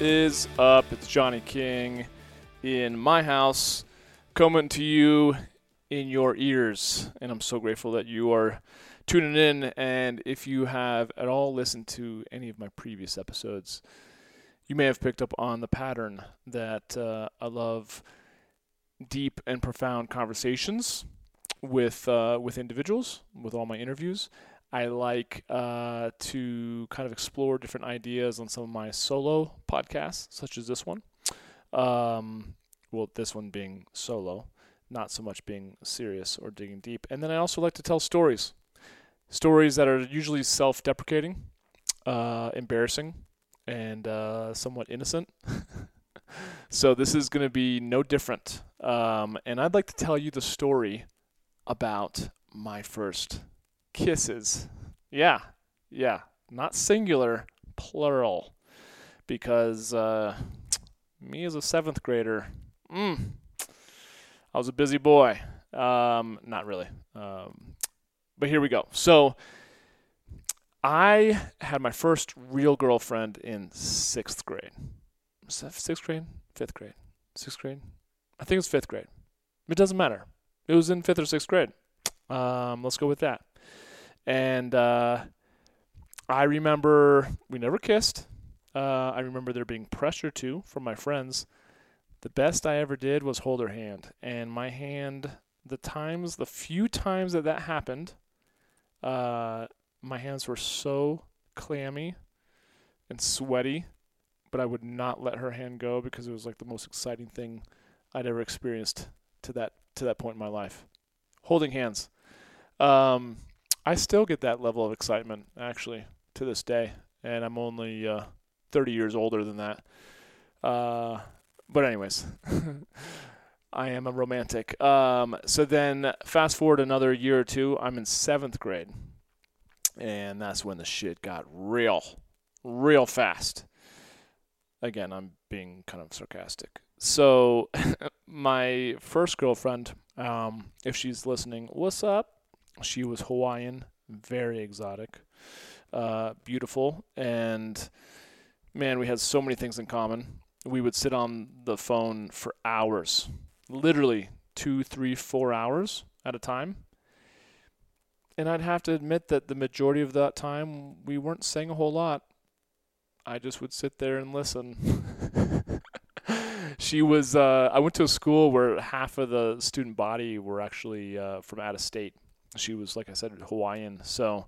is up? It's Johnny King in my house, coming to you in your ears. And I'm so grateful that you are tuning in. And if you have at all listened to any of my previous episodes, you may have picked up on the pattern that uh, I love deep and profound conversations with uh, with individuals, with all my interviews. I like uh, to kind of explore different ideas on some of my solo podcasts, such as this one. Um, well, this one being solo, not so much being serious or digging deep. And then I also like to tell stories, stories that are usually self-deprecating, uh, embarrassing, and uh, somewhat innocent. so this is going to be no different. Um, and I'd like to tell you the story about my first kisses. Yeah, yeah, not singular, plural. Because uh, me as a seventh grader, mm, I was a busy boy. Um, not really. Um, but here we go. So I had my first real girlfriend in sixth grade. Sixth grade? Fifth grade? Sixth grade? I think it's fifth grade. It doesn't matter. It was in fifth or sixth grade. Um, let's go with that. And uh, I remember we never kissed. Uh, I remember there being pressure too from my friends. The best I ever did was hold her hand, and my hand. The times, the few times that that happened, uh, my hands were so clammy and sweaty, but I would not let her hand go because it was like the most exciting thing I'd ever experienced to that to that point in my life. Holding hands. Um, I still get that level of excitement actually to this day, and I'm only uh, 30 years older than that. Uh, but anyways, I am a romantic. Um, so then, fast forward another year or two, I'm in seventh grade, and that's when the shit got real, real fast. Again, I'm being kind of sarcastic. So, my first girlfriend, um, if she's listening, what's up? She was Hawaiian, very exotic, uh, beautiful, and man, we had so many things in common. We would sit on the phone for hours, literally two, three, four hours at a time. And I'd have to admit that the majority of that time we weren't saying a whole lot. I just would sit there and listen. she was. Uh, I went to a school where half of the student body were actually uh, from out of state. She was, like I said, Hawaiian. So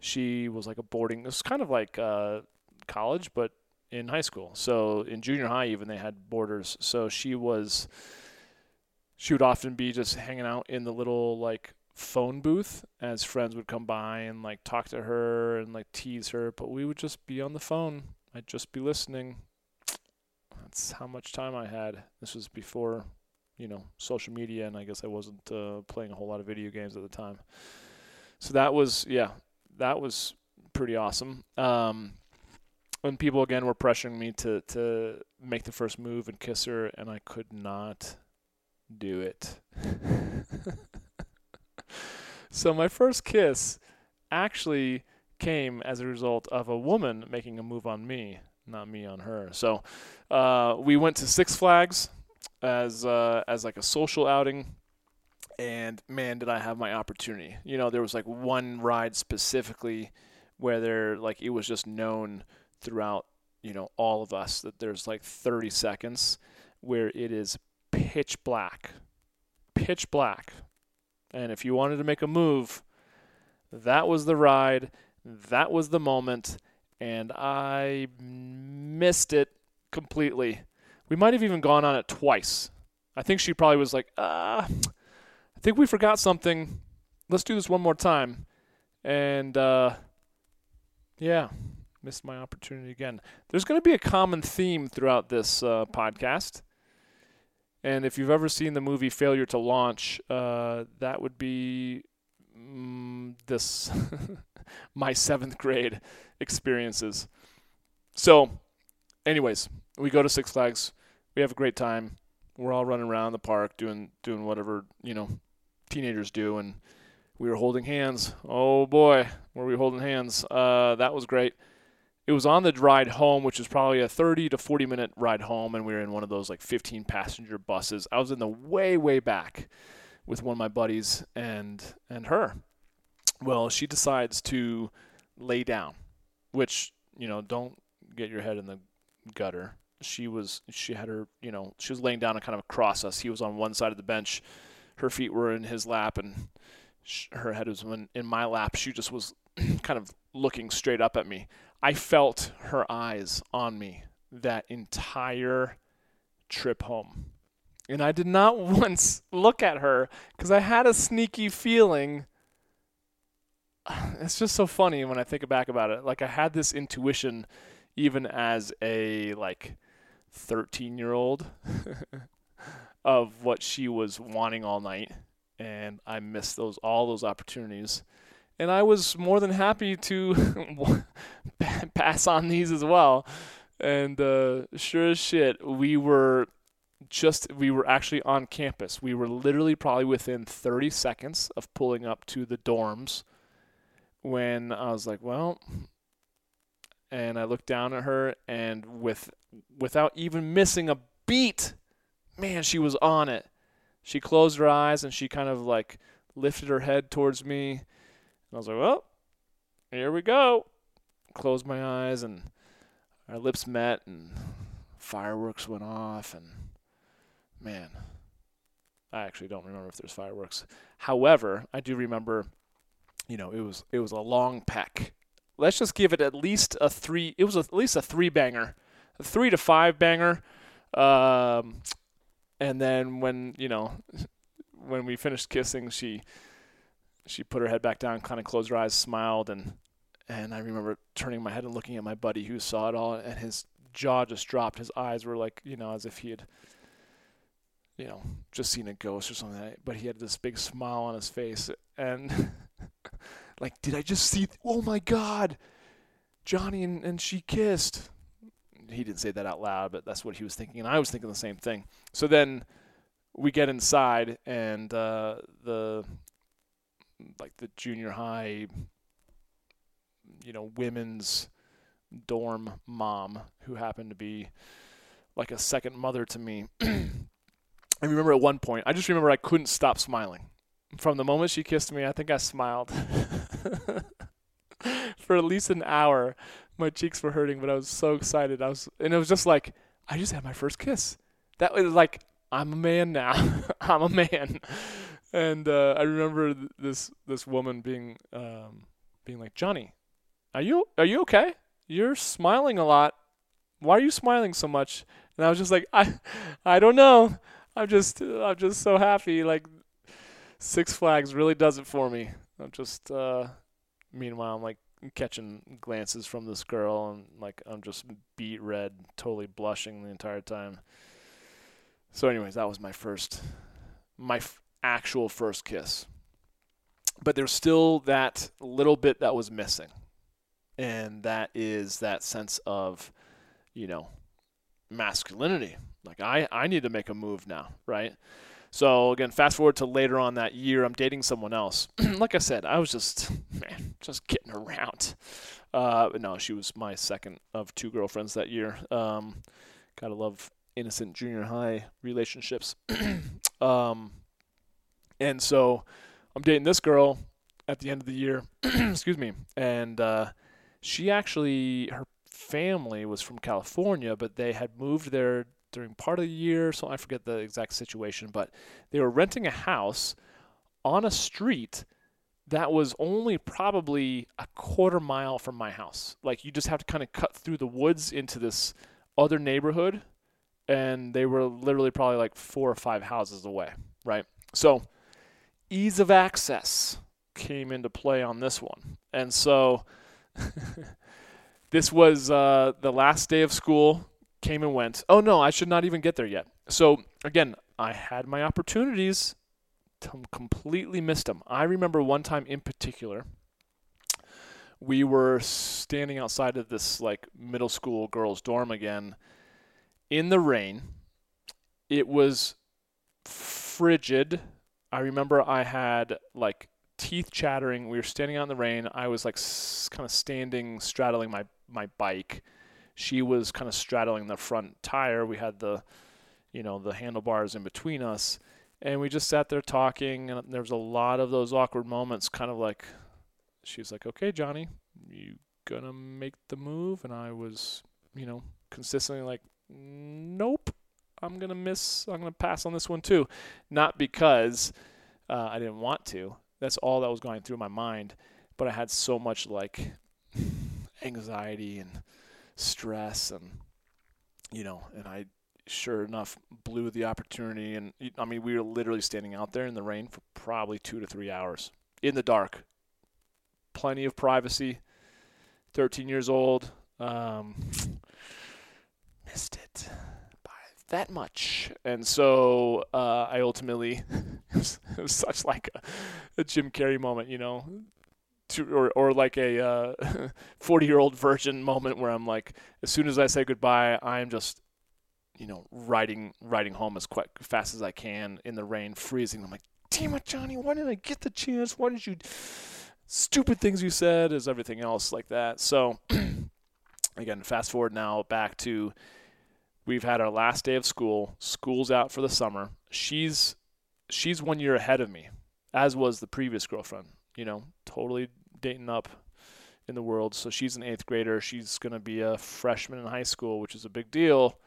she was like a boarding. It was kind of like uh, college, but in high school. So in junior high, even they had boarders. So she was. She would often be just hanging out in the little like phone booth as friends would come by and like talk to her and like tease her, but we would just be on the phone. I'd just be listening. That's how much time I had. This was before, you know, social media, and I guess I wasn't uh, playing a whole lot of video games at the time. So that was, yeah, that was pretty awesome. Um, when people again were pressuring me to to make the first move and kiss her, and I could not do it. so my first kiss actually came as a result of a woman making a move on me, not me on her. So uh, we went to Six Flags as uh, as like a social outing, and man, did I have my opportunity. You know, there was like one ride specifically where there like it was just known throughout you know all of us that there's like 30 seconds where it is pitch black, pitch black. And if you wanted to make a move, that was the ride, that was the moment, and I missed it completely. We might have even gone on it twice. I think she probably was like, ah, I think we forgot something. Let's do this one more time. And uh, yeah, Missed my opportunity again. There's going to be a common theme throughout this uh, podcast. And if you've ever seen the movie Failure to Launch, uh, that would be mm, this my seventh grade experiences. So, anyways, we go to Six Flags. We have a great time. We're all running around the park doing doing whatever you know teenagers do, and we were holding hands. Oh boy, were we holding hands? Uh, that was great. It was on the ride home, which was probably a 30 to 40 minute ride home, and we were in one of those like 15 passenger buses. I was in the way way back with one of my buddies and and her. Well, she decides to lay down, which you know don't get your head in the gutter. She was she had her you know she was laying down and kind of across us. He was on one side of the bench, her feet were in his lap, and her head was in, in my lap. She just was kind of looking straight up at me. I felt her eyes on me that entire trip home. And I did not once look at her because I had a sneaky feeling. It's just so funny when I think back about it. Like I had this intuition even as a like 13 year old of what she was wanting all night and I missed those all those opportunities. And I was more than happy to pass on these as well. And uh, sure as shit, we were just we were actually on campus. We were literally probably within 30 seconds of pulling up to the dorms when I was like, well, and I looked down at her and with without even missing a beat, man, she was on it she closed her eyes and she kind of like lifted her head towards me. And I was like, well, here we go. Closed my eyes and our lips met and fireworks went off and man, I actually don't remember if there's fireworks. However, I do remember, you know, it was it was a long peck. Let's just give it at least a three. It was at least a three banger, three to five banger. Um, and then when you know when we finished kissing she she put her head back down kind of closed her eyes smiled and and i remember turning my head and looking at my buddy who saw it all and his jaw just dropped. His eyes were like you know as if he had you know just seen a ghost or something. But he had this big smile on his face and like did i just see oh my god johnny and, and she kissed he didn't say that out loud, but that's what he was thinking, and I was thinking the same thing. So then we get inside, and uh, the like the junior high, you know, women's dorm mom who happened to be like a second mother to me. I remember at one point, I just remember I couldn't stop smiling. From the moment she kissed me, I think I smiled for at least an hour my cheeks were hurting, but I was so excited. I was, and it was just like I just had my first kiss. That was like I'm a man now. I'm a man. And uh, I remember th- this this woman being um, being like Johnny, are you are you okay? You're smiling a lot. Why are you smiling so much? And I was just like I I don't know. I'm just I'm just so happy. Like Six Flags really does it for me. I'm just uh, meanwhile I'm like catching glances from this girl and like I'm just beet red, totally blushing the entire time. So, anyways, that was my first, my f- actual first kiss. But there's still that little bit that was missing, and that is that sense of, you know, masculinity. Like I, I need to make a move now, right? So again, fast forward to later on that year, I'm dating someone else. like I said, I was just man, just getting around. Uh, no, she was my second of two girlfriends that year. Um, gotta love innocent junior high relationships. um, and so I'm dating this girl at the end of the year. excuse me, and uh, she actually her family was from California, but they had moved there during part of the year. So I forget the exact situation, but they were renting a house on a street that was only probably a quarter mile from my house. Like you just have to kind of cut through the woods into this other neighborhood, and they were literally probably like four or five houses away, right? So ease of access came into play on this one. And so this was uh, the last day of school. Came and went. Oh no, I should not even get there yet. So again, I had my opportunities, completely missed them. I remember one time in particular we were standing outside of this like middle school girls dorm again in the rain it was frigid i remember i had like teeth chattering we were standing out in the rain i was like s- kind of standing straddling my my bike she was kind of straddling the front tire we had the you know the handlebars in between us and we just sat there talking and there was a lot of those awkward moments kind of like she was like, "Okay, Johnny, you gonna make the move?" And I was, you know, consistently like, "Nope, I'm gonna miss. I'm gonna pass on this one too." Not because uh, I didn't want to. That's all that was going through my mind. But I had so much like anxiety and stress, and you know, and I sure enough blew the opportunity. And I mean, we were literally standing out there in the rain for probably two to three hours in the dark plenty of privacy. 13 years old. Um, missed it by that much. And so uh, I ultimately, it was, it was, such like a, a, Jim Carrey moment, you know, to, or, or like a 40 uh, year old virgin moment where I'm like, as soon as I say goodbye, I'm just you know, riding riding home as quick fast as I can in the rain, freezing. I'm like, damn it, Johnny, why didn't I get the chance? Why did you? stupid things you said as everything else like that. So again, fast forward now back to we've had our last day of school. School's out for the summer. She's she's one year ahead of me, as was the previous girlfriend. You know, totally dating up in the world. So she's an eighth grader. She's going to be a freshman in high school, which is a big deal.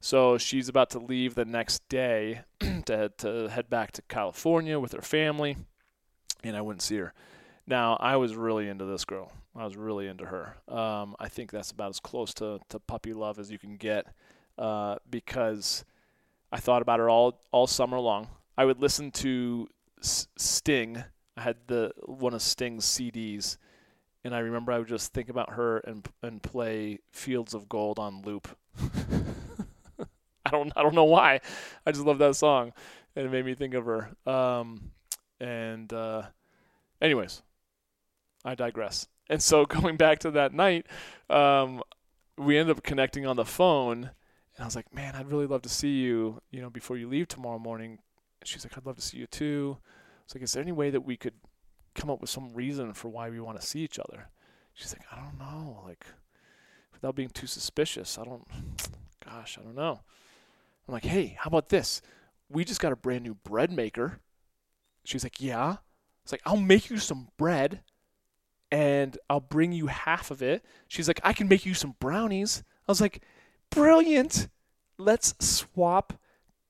So she's about to leave the next day to, to head back to California with her family, and I wouldn't see her. Now, I was really into this girl. I was really into her. Um, I think that's about as close to, to puppy love as you can get uh, because I thought about her all, all summer long. I would listen to S- Sting. I had the one of Sting's CDs, and I remember I would just think about her and and play Fields of Gold on loop. I don't I don't know why. I just love that song, and it made me think of her. Um, and uh, anyways, I digress. And so going back to that night, um, we ended up connecting on the phone, and I was like, "Man, I'd really love to see you, you know, before you leave tomorrow morning." And she's like, "I'd love to see you too." I was like, "Is there any way that we could come up with some reason for why we want to see each other?" She's like, "I don't know, like without being too suspicious. I don't, gosh, I don't know." I'm like, "Hey, how about this? We just got a brand new bread maker." She's like, "Yeah." It's like, "I'll make you some bread." and I'll bring you half of it. She's like, I can make you some brownies. I was like, brilliant. Let's swap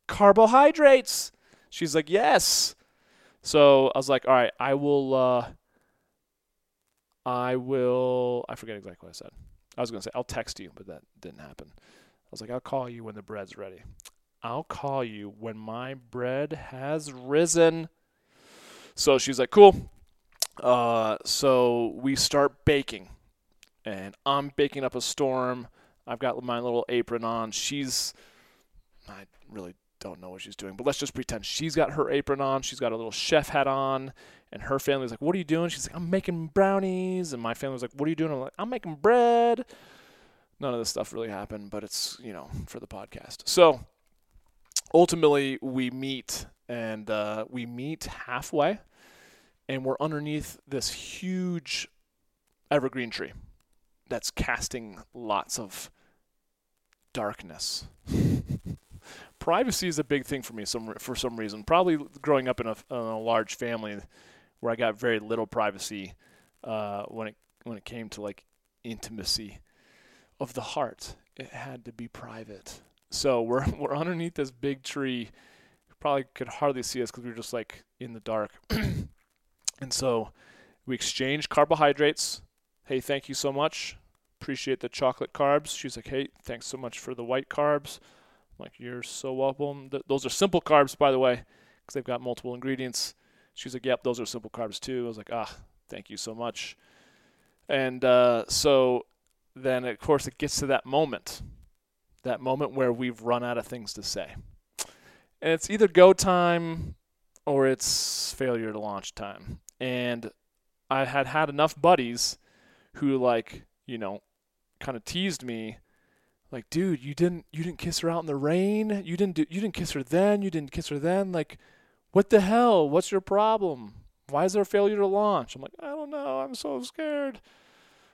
carbohydrates. She's like, yes. So I was like, all right, I will, uh, I will, I forget exactly what I said. I was going to say, I'll text you, but that didn't happen. I was like, I'll call you when the bread's ready. I'll call you when my bread has risen. So she's like, cool. Uh, so we start baking, and I'm baking up a storm. I've got my little apron on. She's, I really don't know what she's doing, but let's just pretend she's got her apron on. She's got a little chef hat on, and her family's like, "What are you doing?" She's like, "I'm making brownies," and my family's like, "What are you doing?" I'm like, "I'm making bread." None of this stuff really happened, but it's you know for the podcast. So ultimately, we meet and uh, we meet halfway and we're underneath this huge evergreen tree that's casting lots of darkness. Privacy is a big thing for me some for some reason. Probably growing up in a, in a large family where I got very little privacy uh, when it when it came to like intimacy of the heart. It had to be private. So we're we're underneath this big tree. Probably could hardly see us because we were just like in the dark. And so we exchanged carbohydrates. Hey, thank you so much. Appreciate the chocolate carbs. She's like, hey, thanks so much for the white carbs. Like, you're so welcome. Th- those are simple carbs, by the way, because they've got multiple ingredients. She's like, yep, those are simple carbs too. I was like, ah, thank you so much. And uh, so then of course it gets to that moment, that moment where we've run out of things to say. And it's either go time or it's failure to launch time. And I had had enough buddies who like, you know, kind of teased me like, dude, you didn't you didn't kiss her out in the rain. You didn't do you didn't kiss her then. You didn't kiss her then. Like, what the hell? What's your problem? Why is there a failure to launch? I'm like, I don't know. I'm so scared.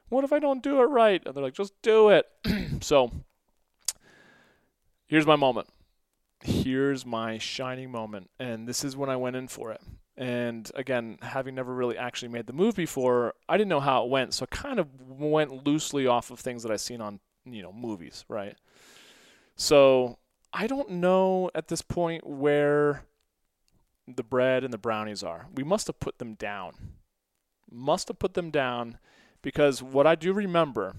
What if I don't do it right? And they're like, just do it. so here's my moment. Here's my shining moment. And this is when I went in for it. And again, having never really actually made the move before, I didn't know how it went. So I kind of went loosely off of things that I've seen on, you know, movies, right? So I don't know at this point where the bread and the brownies are. We must have put them down. Must have put them down because what I do remember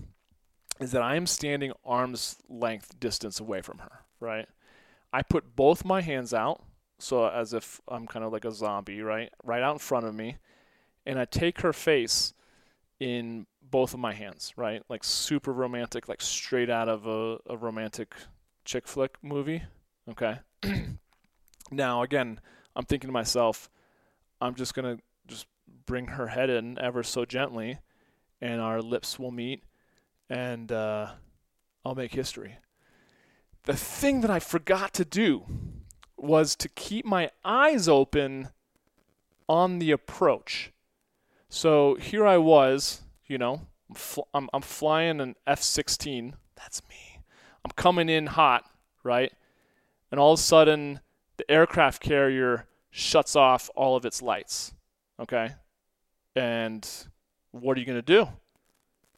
is that I am standing arm's length distance away from her, right? I put both my hands out, so as if I'm kind of like a zombie, right? Right out in front of me, and I take her face in both of my hands, right? Like super romantic, like straight out of a, a romantic chick flick movie. Okay. now, again, I'm thinking to myself, I'm just going to just bring her head in ever so gently and our lips will meet, and uh, I'll make history. The thing that I forgot to do was to keep my eyes open on the approach. So here I was, you know, I'm, fl- I'm, I'm flying an F 16. That's me. I'm coming in hot, right? And all of a sudden, the aircraft carrier shuts off all of its lights. Okay? And what are you going to do?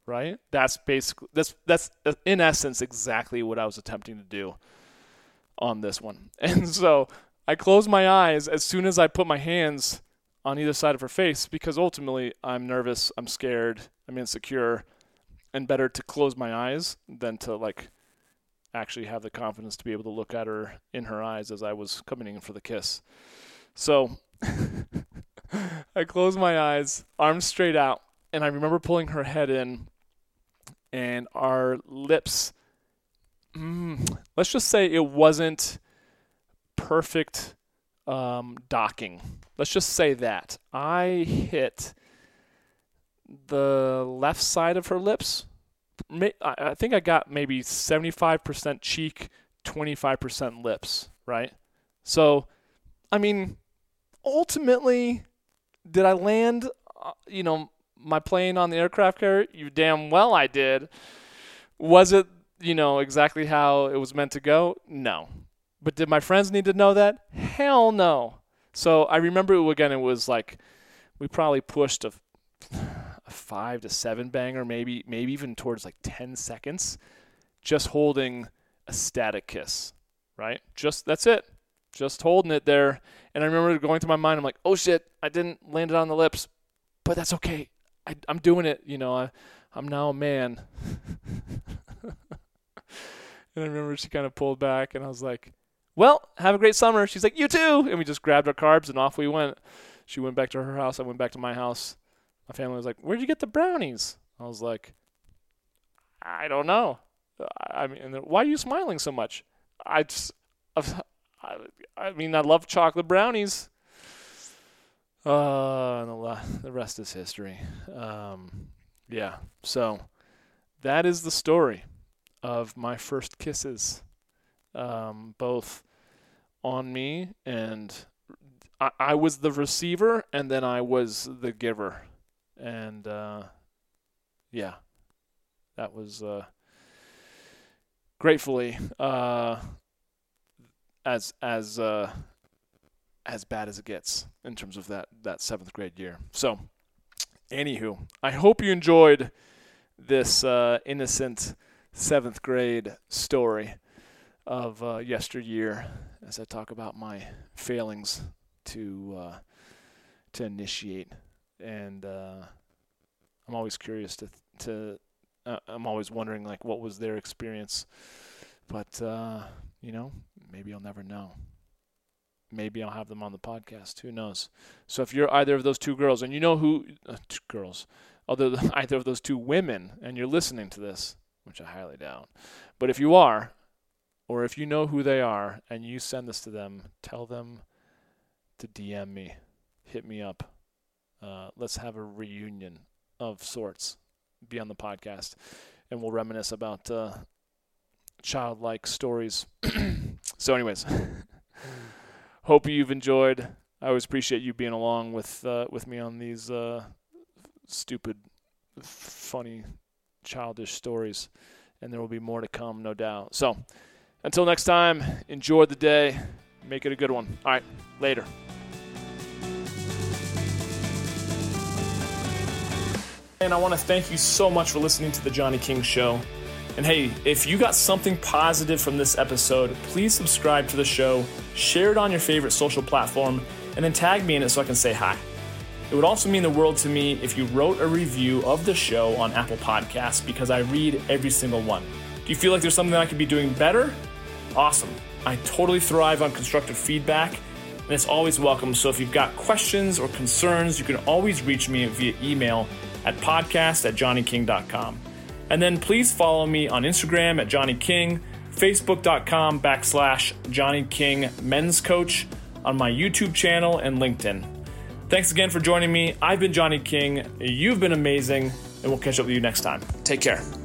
Right? That's basically that's that's in essence exactly what I was attempting to do on this one. And so I close my eyes as soon as I put my hands on either side of her face because ultimately I'm nervous, I'm scared, I'm insecure, and better to close my eyes than to like actually have the confidence to be able to look at her in her eyes as I was coming in for the kiss. So I close my eyes, arms straight out, and I remember pulling her head in, and our lips. Mm, let's just say it wasn't perfect um, docking. Let's just say that I hit the left side of her lips. I think I got maybe 75% cheek, 25% lips, right? So, I mean, ultimately, did I land, uh, you know, my plane on the aircraft carrier? You damn well I did. Was it, you know, exactly how it was meant to go? No. But did my friends need to know that? Hell no. So I remember again, it was like we probably pushed a, a five to seven banger, maybe maybe even towards like ten seconds, just holding a static kiss, right? Just that's it, just holding it there. And I remember going through my mind, I'm like, oh shit, I didn't land it on the lips, but that's okay. I, am doing it. You know, I, I'm now a man. and I remember she kind of pulled back, and I was like, well, have a great summer. She's like, you too. And we just grabbed our carbs and off we went. She went back to her house. I went back to my house. My family was like, where'd you get the brownies? I was like, I don't know. I mean, why are you smiling so much? I just, I, mean, I love chocolate brownies. Uh, the, the rest is history. Um, yeah. So that is the story of my first kisses, um, both on me and I, I was the receiver, and then I was the giver, and uh, yeah, that was uh, gratefully uh, as as uh, as bad as it gets in terms of that that seventh grade year. So, anywho, I hope you enjoyed this uh, innocent seventh grade story of uh, yesteryear as I talk about my failings to uh, to initiate, and uh, I'm always curious to to uh, I'm always wondering like what was their experience, but uh, you know maybe I'll never know maybe I'll have them on the podcast. Who knows? So if you're either of those two girls, and you know who, uh, girls, other either of those two women and you're listening to this, which I highly doubt. But if you are, or if you know who they are and you send this to them, tell them to DM me, hit me up. Uh, let's have a reunion of sorts. Be on the podcast, and we'll reminisce about uh, childlike stories. so, anyways, hope you've enjoyed. I always appreciate you being along with uh, with me on these uh, stupid, funny, childish stories, and there will be more to come, no doubt. So, until next time, enjoy the day, make it a good one. All right, later. And I want to thank you so much for listening to The Johnny King Show. And hey, if you got something positive from this episode, please subscribe to the show, share it on your favorite social platform, and then tag me in it so I can say hi. It would also mean the world to me if you wrote a review of the show on Apple Podcasts because I read every single one. Do you feel like there's something I could be doing better? Awesome. I totally thrive on constructive feedback, and it's always welcome. So if you've got questions or concerns, you can always reach me via email at podcast at johnnyking.com. And then please follow me on Instagram at Johnny King, Facebook.com backslash Johnny King Men's Coach, on my YouTube channel and LinkedIn. Thanks again for joining me. I've been Johnny King. You've been amazing, and we'll catch up with you next time. Take care.